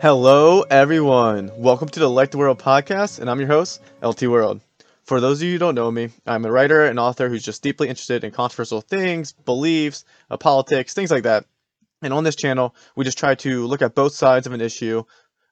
Hello, everyone. Welcome to the Like the World podcast, and I'm your host, LT World. For those of you who don't know me, I'm a writer and author who's just deeply interested in controversial things, beliefs, uh, politics, things like that. And on this channel, we just try to look at both sides of an issue.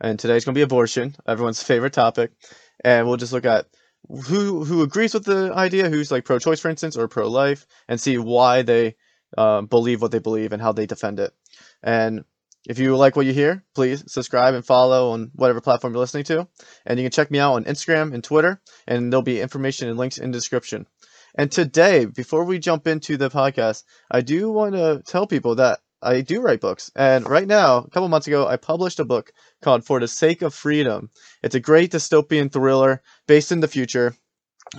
And today's going to be abortion, everyone's favorite topic. And we'll just look at who who agrees with the idea, who's like pro-choice, for instance, or pro-life, and see why they uh, believe what they believe and how they defend it. And if you like what you hear, please subscribe and follow on whatever platform you're listening to. And you can check me out on Instagram and Twitter, and there'll be information and links in the description. And today, before we jump into the podcast, I do want to tell people that I do write books. And right now, a couple months ago, I published a book called For the Sake of Freedom. It's a great dystopian thriller based in the future.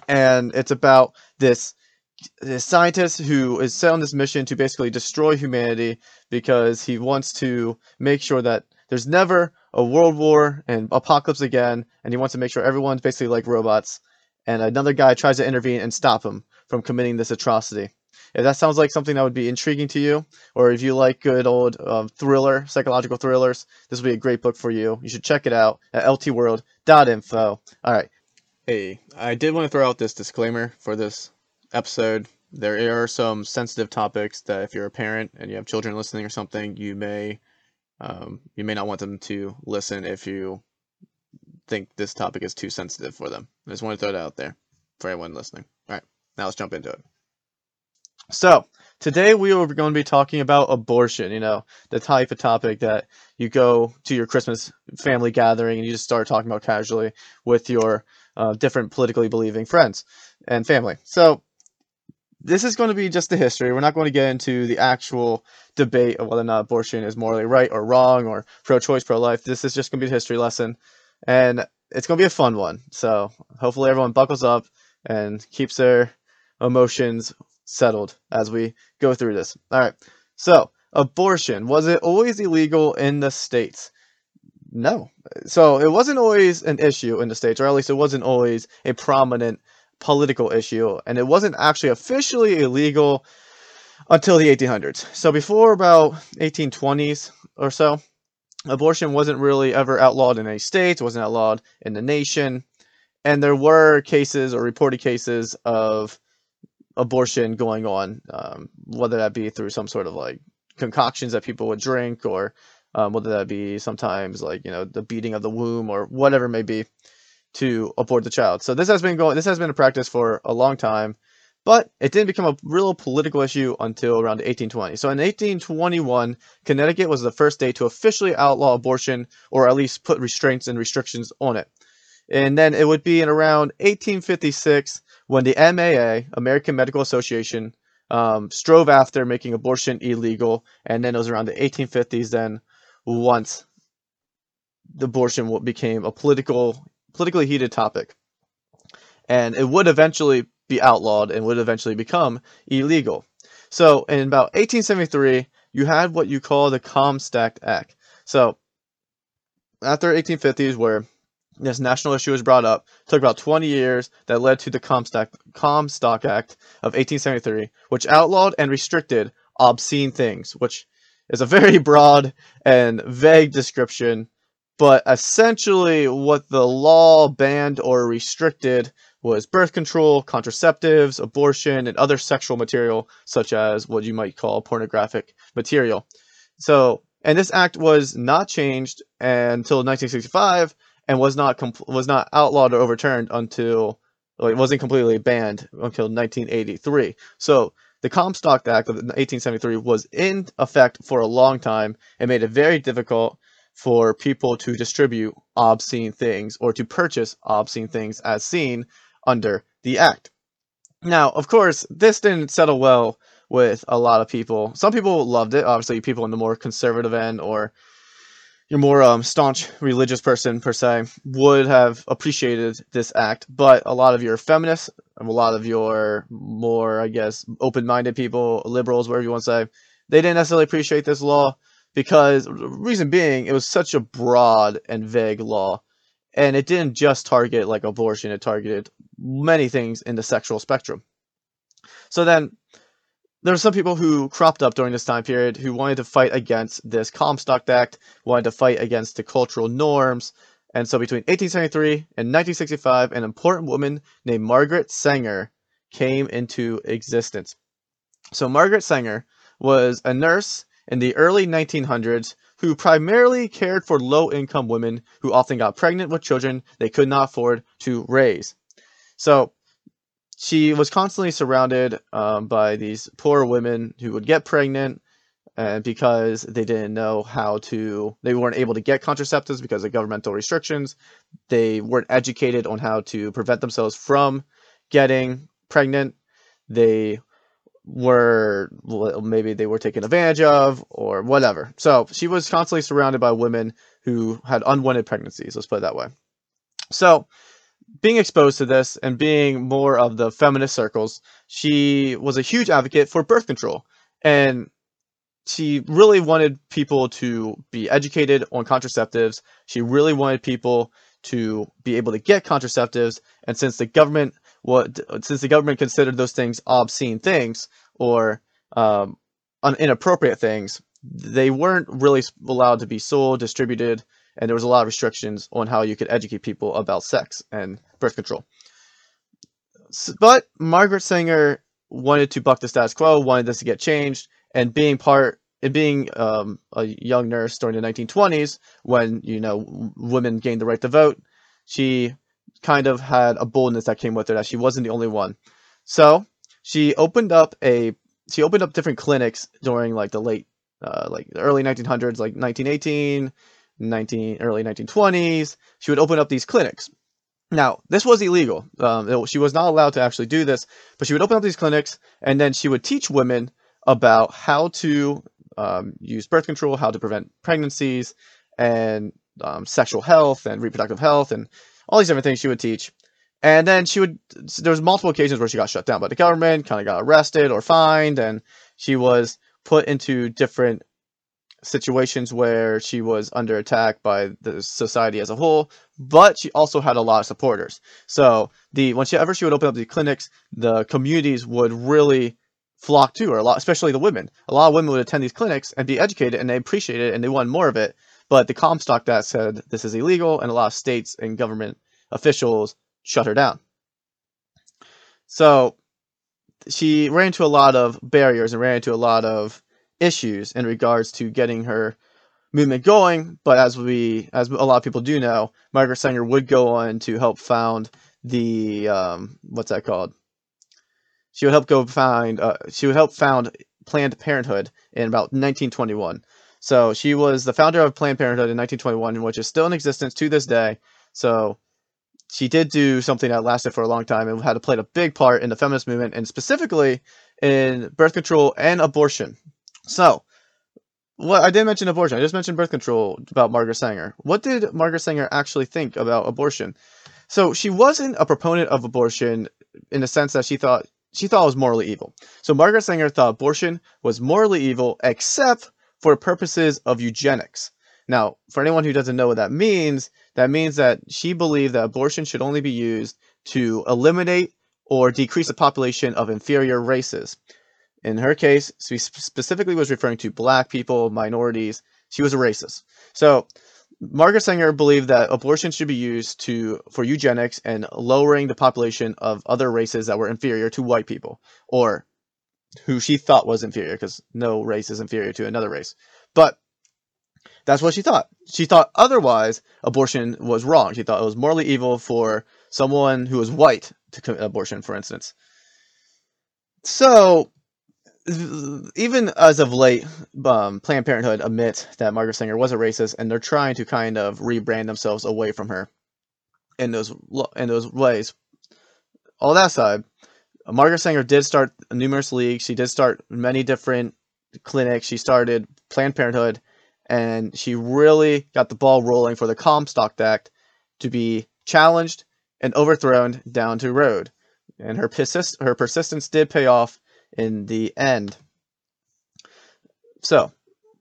And it's about this this scientist who is set on this mission to basically destroy humanity because he wants to make sure that there's never a world war and apocalypse again, and he wants to make sure everyone's basically like robots. And another guy tries to intervene and stop him from committing this atrocity. If that sounds like something that would be intriguing to you, or if you like good old uh, thriller, psychological thrillers, this would be a great book for you. You should check it out at ltworld.info. All right. Hey, I did want to throw out this disclaimer for this episode. There are some sensitive topics that if you're a parent and you have children listening or something, you may um, you may not want them to listen if you think this topic is too sensitive for them. I just want to throw that out there for everyone listening. All right, now let's jump into it. So, today we are going to be talking about abortion, you know, the type of topic that you go to your Christmas family gathering and you just start talking about casually with your uh, different politically believing friends and family. So, this is going to be just the history. We're not going to get into the actual debate of whether or not abortion is morally right or wrong or pro choice, pro life. This is just going to be a history lesson. And it's going to be a fun one. So hopefully everyone buckles up and keeps their emotions settled as we go through this. All right. So, abortion was it always illegal in the states? No. So, it wasn't always an issue in the states, or at least it wasn't always a prominent political issue, and it wasn't actually officially illegal until the 1800s. So before about 1820s or so, abortion wasn't really ever outlawed in any states, it wasn't outlawed in the nation, and there were cases or reported cases of abortion going on, um, whether that be through some sort of like concoctions that people would drink, or um, whether that be sometimes like you know the beating of the womb or whatever it may be to abort the child. So this has been going this has been a practice for a long time, but it didn't become a real political issue until around 1820. So in 1821, Connecticut was the first state to officially outlaw abortion or at least put restraints and restrictions on it. And then it would be in around 1856 when the MAA, American Medical Association, um, strove after making abortion illegal, and then it was around the 1850s then once the abortion became a political politically heated topic. And it would eventually be outlawed and would eventually become illegal. So in about 1873, you had what you call the Comstock Act. So after 1850s, where this national issue was brought up, took about 20 years that led to the Comstock, Comstock Act of 1873, which outlawed and restricted obscene things, which is a very broad and vague description but essentially what the law banned or restricted was birth control, contraceptives, abortion, and other sexual material, such as what you might call pornographic material. So, and this act was not changed until 1965, and was not compl- was not outlawed or overturned until it wasn't completely banned until 1983. So the Comstock Act of 1873 was in effect for a long time and made it very difficult for people to distribute obscene things or to purchase obscene things as seen under the act. Now, of course, this didn't settle well with a lot of people. Some people loved it, obviously, people in the more conservative end or your more um, staunch religious person per se would have appreciated this act, but a lot of your feminists, a lot of your more, I guess, open-minded people, liberals, whatever you want to say, they didn't necessarily appreciate this law because reason being it was such a broad and vague law and it didn't just target like abortion it targeted many things in the sexual spectrum so then there were some people who cropped up during this time period who wanted to fight against this Comstock Act, wanted to fight against the cultural norms. And so between 1873 and 1965, an important woman named Margaret Sanger came into existence. So Margaret Sanger was a nurse in the early 1900s who primarily cared for low income women who often got pregnant with children they could not afford to raise. So she was constantly surrounded um, by these poor women who would get pregnant and because they didn't know how to they weren't able to get contraceptives because of governmental restrictions they weren't educated on how to prevent themselves from getting pregnant they were maybe they were taken advantage of or whatever so she was constantly surrounded by women who had unwanted pregnancies let's put it that way so being exposed to this and being more of the feminist circles, she was a huge advocate for birth control. And she really wanted people to be educated on contraceptives. She really wanted people to be able to get contraceptives. And since the government what since the government considered those things obscene things or um, inappropriate things, they weren't really allowed to be sold, distributed, and there was a lot of restrictions on how you could educate people about sex and birth control. But Margaret Sanger wanted to buck the status quo, wanted this to get changed, and being part and being um, a young nurse during the 1920s, when you know women gained the right to vote, she kind of had a boldness that came with her that she wasn't the only one. So she opened up a she opened up different clinics during like the late uh, like the early 1900s, like 1918, 19 early 1920s. She would open up these clinics. Now, this was illegal. Um, it, she was not allowed to actually do this, but she would open up these clinics and then she would teach women about how to um, use birth control, how to prevent pregnancies, and um, sexual health and reproductive health, and all these different things she would teach. And then she would, there was multiple occasions where she got shut down by the government, kind of got arrested or fined, and she was put into different situations where she was under attack by the society as a whole, but she also had a lot of supporters. So the whenever she would open up these clinics, the communities would really flock to her a lot, especially the women. A lot of women would attend these clinics and be educated, and they appreciated it and they wanted more of it. But the Comstock Act said this is illegal, and a lot of states and government officials shut her down. So she ran into a lot of barriers and ran into a lot of issues in regards to getting her movement going. But as we, as a lot of people do know, Margaret Sanger would go on to help found the um, what's that called? She would help go find. Uh, she would help found Planned Parenthood in about 1921. So she was the founder of Planned Parenthood in 1921, which is still in existence to this day. So she did do something that lasted for a long time and had played a big part in the feminist movement and specifically in birth control and abortion. So, what I didn't mention abortion. I just mentioned birth control about Margaret Sanger. What did Margaret Sanger actually think about abortion? So she wasn't a proponent of abortion in the sense that she thought she thought it was morally evil. So Margaret Sanger thought abortion was morally evil except for purposes of eugenics. Now, for anyone who doesn't know what that means, that means that she believed that abortion should only be used to eliminate or decrease the population of inferior races. In her case, she specifically was referring to black people, minorities. She was a racist. So Margaret Sanger believed that abortion should be used to for eugenics and lowering the population of other races that were inferior to white people, or who she thought was inferior, because no race is inferior to another race. But that's what she thought. She thought otherwise abortion was wrong. She thought it was morally evil for someone who was white to commit abortion, for instance. So even as of late, um, Planned Parenthood admit that Margaret Sanger was a racist, and they're trying to kind of rebrand themselves away from her in those in those ways. All that aside, Margaret Sanger did start numerous leagues. She did start many different clinics. She started Planned Parenthood, and she really got the ball rolling for the Comstock Act to be challenged and overthrown down to road. And her persist her persistence did pay off in the end. So,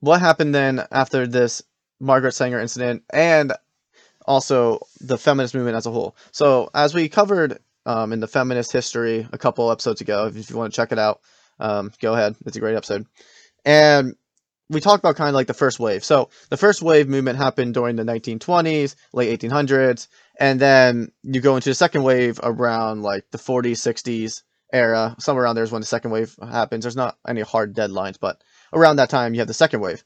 what happened then after this Margaret Sanger incident and also the feminist movement as a whole? So, as we covered um, in the feminist history a couple episodes ago, if you want to check it out, Um, go ahead, it's a great episode. And we talked about kind of like the first wave. So the first wave movement happened during the 1920s, late 1800s, and then you go into the second wave around like the 40s, 60s era. Somewhere around there is when the second wave happens. There's not any hard deadlines, but around that time you have the second wave.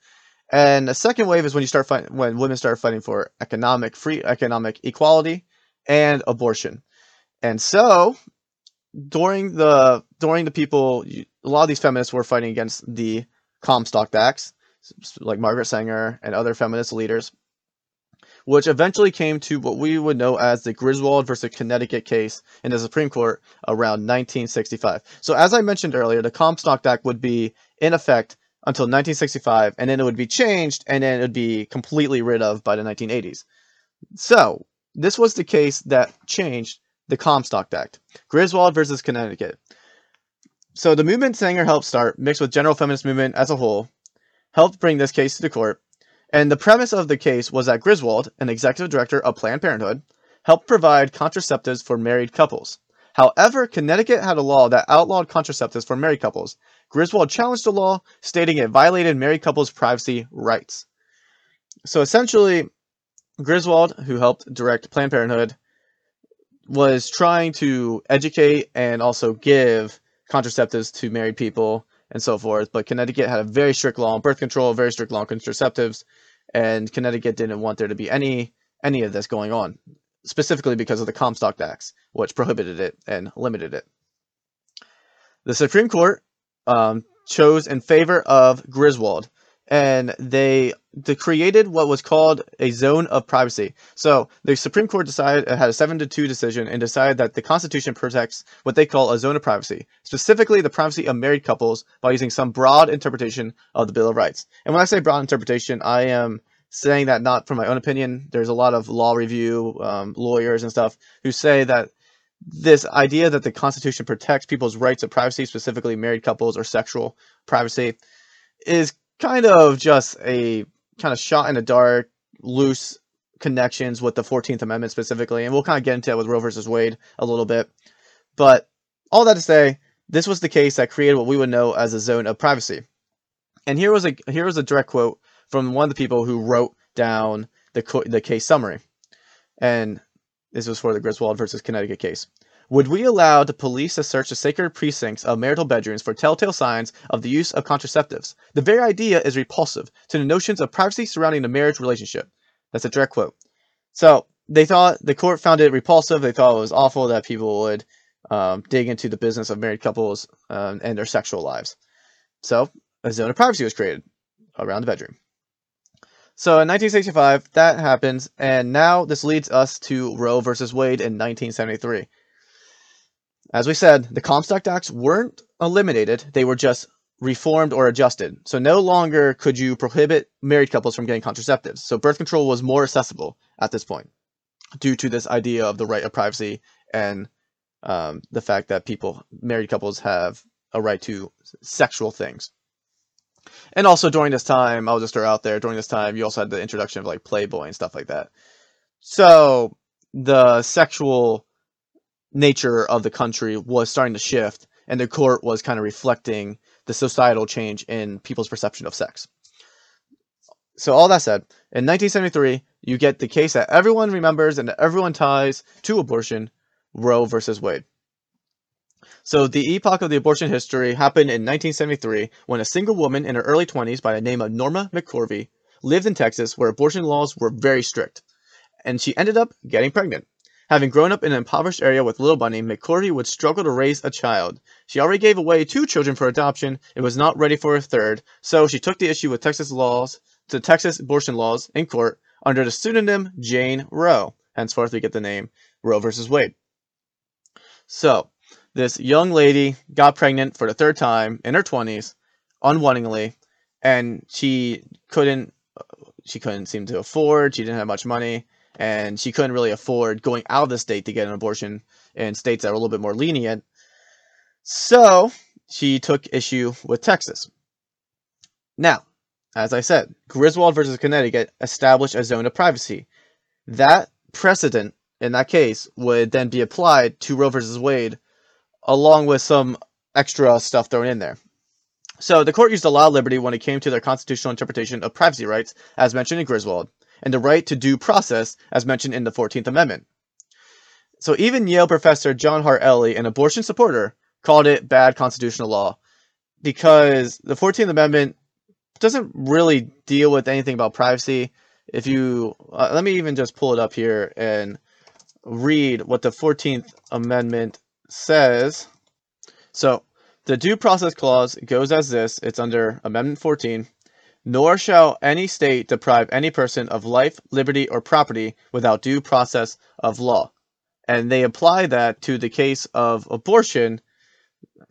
And the second wave is when you start fighting, when women start fighting for economic free economic equality and abortion. And so during the during the people, a lot of these feminists were fighting against the Comstock Acts, like Margaret Sanger and other feminist leaders, which eventually came to what we would know as the Griswold versus Connecticut case in the Supreme Court around 1965. So, as I mentioned earlier, the Comstock Act would be in effect until 1965, and then it would be changed, and then it would be completely rid of by the 1980s. So, this was the case that changed the Comstock Act. Griswold versus Connecticut. So the movement Sanger helped start, mixed with general feminist movement as a whole, helped bring this case to the court. And the premise of the case was that Griswold, an executive director of Planned Parenthood, helped provide contraceptives for married couples. However, Connecticut had a law that outlawed contraceptives for married couples. Griswold challenged the law, stating it violated married couples' privacy rights. So essentially, Griswold, who helped direct Planned Parenthood, was trying to educate and also give contraceptives to married people and so forth. But Connecticut had a very strict law on birth control, very strict law on contraceptives, and Connecticut didn't want there to be any any of this going on, specifically because of the Comstock Acts, which prohibited it and limited it. The Supreme Court um, chose in favor of Griswold, and they created what was called a zone of privacy. So the Supreme Court decided it had a seven to two decision and decided that the Constitution protects what they call a zone of privacy, specifically the privacy of married couples by using some broad interpretation of the Bill of Rights. And when I say broad interpretation, I am saying that not from my own opinion. There's a lot of law review um, lawyers and stuff who say that this idea that the Constitution protects people's rights of privacy, specifically married couples or sexual privacy, is kind of just a kind of shot in the dark, loose connections with the 14th Amendment specifically, and we'll kind of get into that with Roe versus Wade a little bit. But all that to say, this was the case that created what we would know as a zone of privacy. And here was a here was a direct quote from one of the people who wrote down the the case summary, and this was for the Griswold versus Connecticut case. Would we allow the police to search the sacred precincts of marital bedrooms for telltale signs of the use of contraceptives? The very idea is repulsive to the notions of privacy surrounding the marriage relationship. That's a direct quote. So they thought the court found it repulsive. They thought it was awful that people would um, dig into the business of married couples um, and their sexual lives. So a zone of privacy was created around the bedroom. So in 1965, that happens, and now this leads us to Roe versus Wade in 1973. As we said, the Comstock Acts weren't eliminated, they were just reformed or adjusted. So no longer could you prohibit married couples from getting contraceptives. So birth control was more accessible at this point due to this idea of the right of privacy and um, the fact that people, married couples, have a right to sexual things. And also during this time, I'll just throw out there, during this time, you also had the introduction of like Playboy and stuff like that. So the sexual nature of the country was starting to shift, and the court was kind of reflecting the societal change in people's perception of sex. So, all that said, in 1973, you get the case that everyone remembers and that everyone ties to abortion Roe versus Wade. So, the epoch of the abortion history happened in 1973 when a single woman in her early 20s by the name of Norma McCorvey lived in Texas where abortion laws were very strict. And she ended up getting pregnant. Having grown up in an impoverished area with little money, McCorvey would struggle to raise a child. She already gave away two children for adoption and was not ready for a third, so she took the issue with Texas laws to Texas abortion laws in court under the pseudonym Jane Roe. Henceforth, we get the name Roe versus Wade. So, this young lady got pregnant for the third time in her 20s, unwittingly, and she couldn't she couldn't seem to afford, she didn't have much money, and she couldn't really afford going out of the state to get an abortion in states that were a little bit more lenient. So she took issue with Texas. Now, as I said, Griswold versus Connecticut established a zone of privacy. That precedent in that case would then be applied to Roe versus Wade, along with some extra stuff thrown in there. So the court used a lot of liberty when it came to their constitutional interpretation of privacy rights, as mentioned in Griswold, and the right to due process, as mentioned in the 14th Amendment. So even Yale professor John Hart Ely, an abortion supporter, called it bad constitutional law because the 14th Amendment doesn't really deal with anything about privacy. If you uh, let me even just pull it up here and read what the 14th Amendment says. So, the due process clause goes as this it's under Amendment 14. Nor shall any state deprive any person of life, liberty, or property without due process of law. And they apply that to the case of abortion,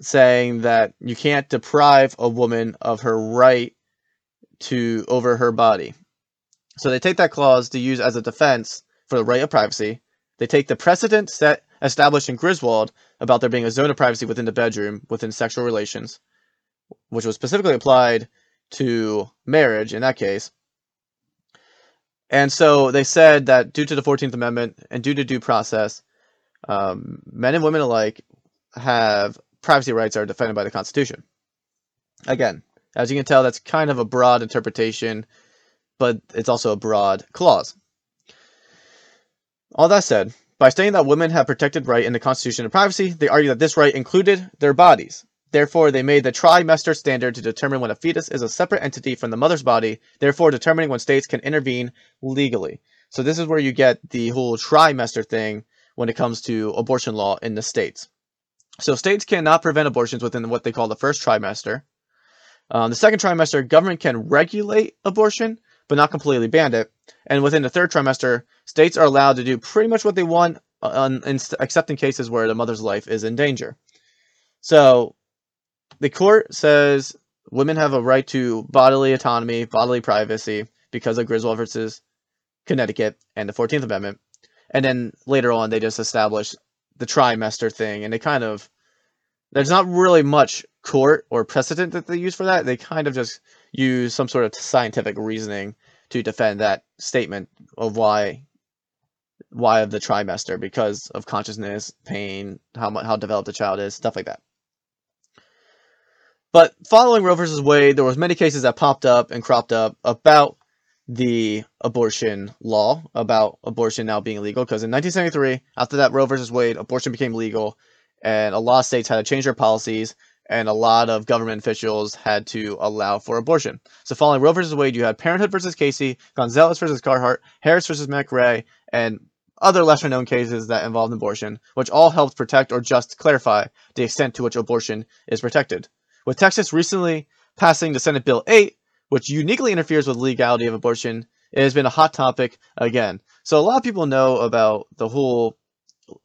saying that you can't deprive a woman of her right to over her body. So they take that clause to use as a defense for the right of privacy. They take the precedent set established in Griswold about there being a zone of privacy within the bedroom within sexual relations, which was specifically applied to marriage in that case. And so they said that due to the 14th Amendment and due to due process, um, men and women alike have privacy rights are defended by the Constitution. Again, as you can tell, that's kind of a broad interpretation, but it's also a broad clause. All that said, by stating that women have protected right in the Constitution of privacy, they argue that this right included their bodies. Therefore, they made the trimester standard to determine when a fetus is a separate entity from the mother's body, therefore determining when states can intervene legally. So this is where you get the whole trimester thing when it comes to abortion law in the states. So states cannot prevent abortions within what they call the first trimester. Um, the second trimester, government can regulate abortion, but not completely ban it. And within the third trimester, states are allowed to do pretty much what they want, on, in, except in cases where the mother's life is in danger. So the court says women have a right to bodily autonomy, bodily privacy, because of Griswold versus Connecticut and the 14th Amendment. And then later on, they just establish the trimester thing, and they kind of there's not really much court or precedent that they use for that. They kind of just use some sort of scientific reasoning to defend that statement of why why of the trimester because of consciousness, pain, how how developed the child is, stuff like that. But following Roe versus Wade, there was many cases that popped up and cropped up about the abortion law, about abortion now being legal. Because in 1973, after that Roe versus Wade, abortion became legal, and a lot of states had to change their policies and a lot of government officials had to allow for abortion. So following Roe versus Wade, you had Parenthood versus Casey, Gonzales versus Carhart, Harris versus McRae, and other lesser known cases that involved abortion, which all helped protect or just clarify the extent to which abortion is protected. With Texas recently passing the Senate Bill 8, which uniquely interferes with legality of abortion, it has been a hot topic again. So a lot of people know about the whole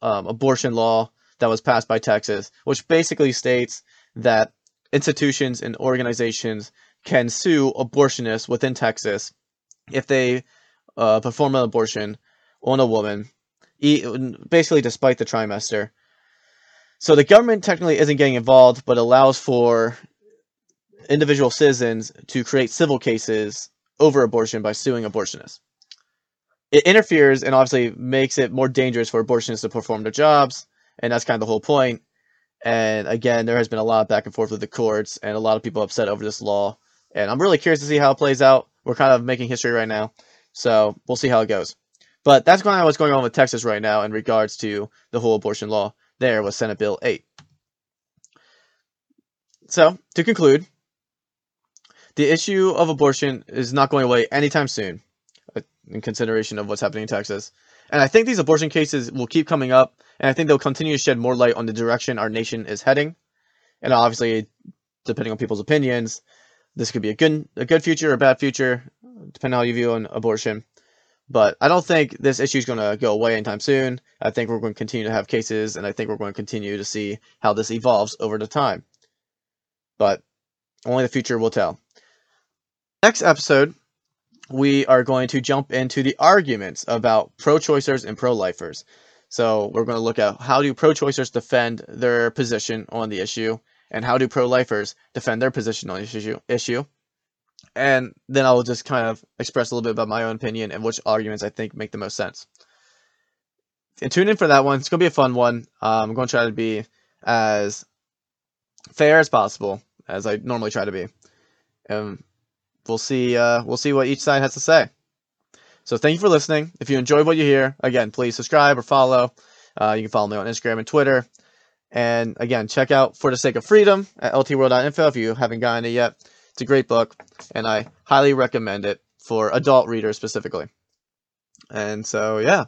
um, abortion law that was passed by Texas, which basically states that institutions and organizations can sue abortionists within Texas if they uh, perform an abortion on a woman, basically despite the trimester. So the government technically isn't getting involved, but allows for individual citizens to create civil cases over abortion by suing abortionists. It interferes and obviously makes it more dangerous for abortionists to perform their jobs, and that's kind of the whole point. And again, there has been a lot of back and forth with the courts, and a lot of people upset over this law. And I'm really curious to see how it plays out. We're kind of making history right now, so we'll see how it goes. But that's kind of what's going on with Texas right now in regards to the whole abortion law. There was Senate Bill 8. So, to conclude, the issue of abortion is not going away anytime soon, uh, in consideration of what's happening in Texas. And I think these abortion cases will keep coming up, and I think they'll continue to shed more light on the direction our nation is heading. And obviously, depending on people's opinions, this could be a good a good future or a bad future, depending on how you view on abortion. But I don't think this issue is going to go away anytime soon. I think we're going to continue to have cases, and I think we're going to continue to see how this evolves over the time. But only the future will tell. Next episode, we are going to jump into the arguments about pro-choicers and pro-lifers. So we're going to look at how do pro-choicers defend their position on the issue, and how do pro-lifers defend their position on the issue. issue. And then I'll just kind of express a little bit about my own opinion and which arguments I think make the most sense. And tune in for that one. It's going to be a fun one. Um, I'm going to try to be as fair as possible, as I normally try to be. And we'll see. Uh, we'll see what each side has to say. So thank you for listening. If you enjoyed what you hear, again, please subscribe or follow. Uh, you can follow me on Instagram and Twitter. And again, check out For the Sake of Freedom at ltworld.info if you haven't gotten it yet. It's a great book, and I highly recommend it for adult readers specifically. And so, yeah.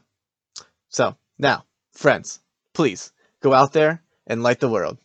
So, now, friends, please go out there and light the world.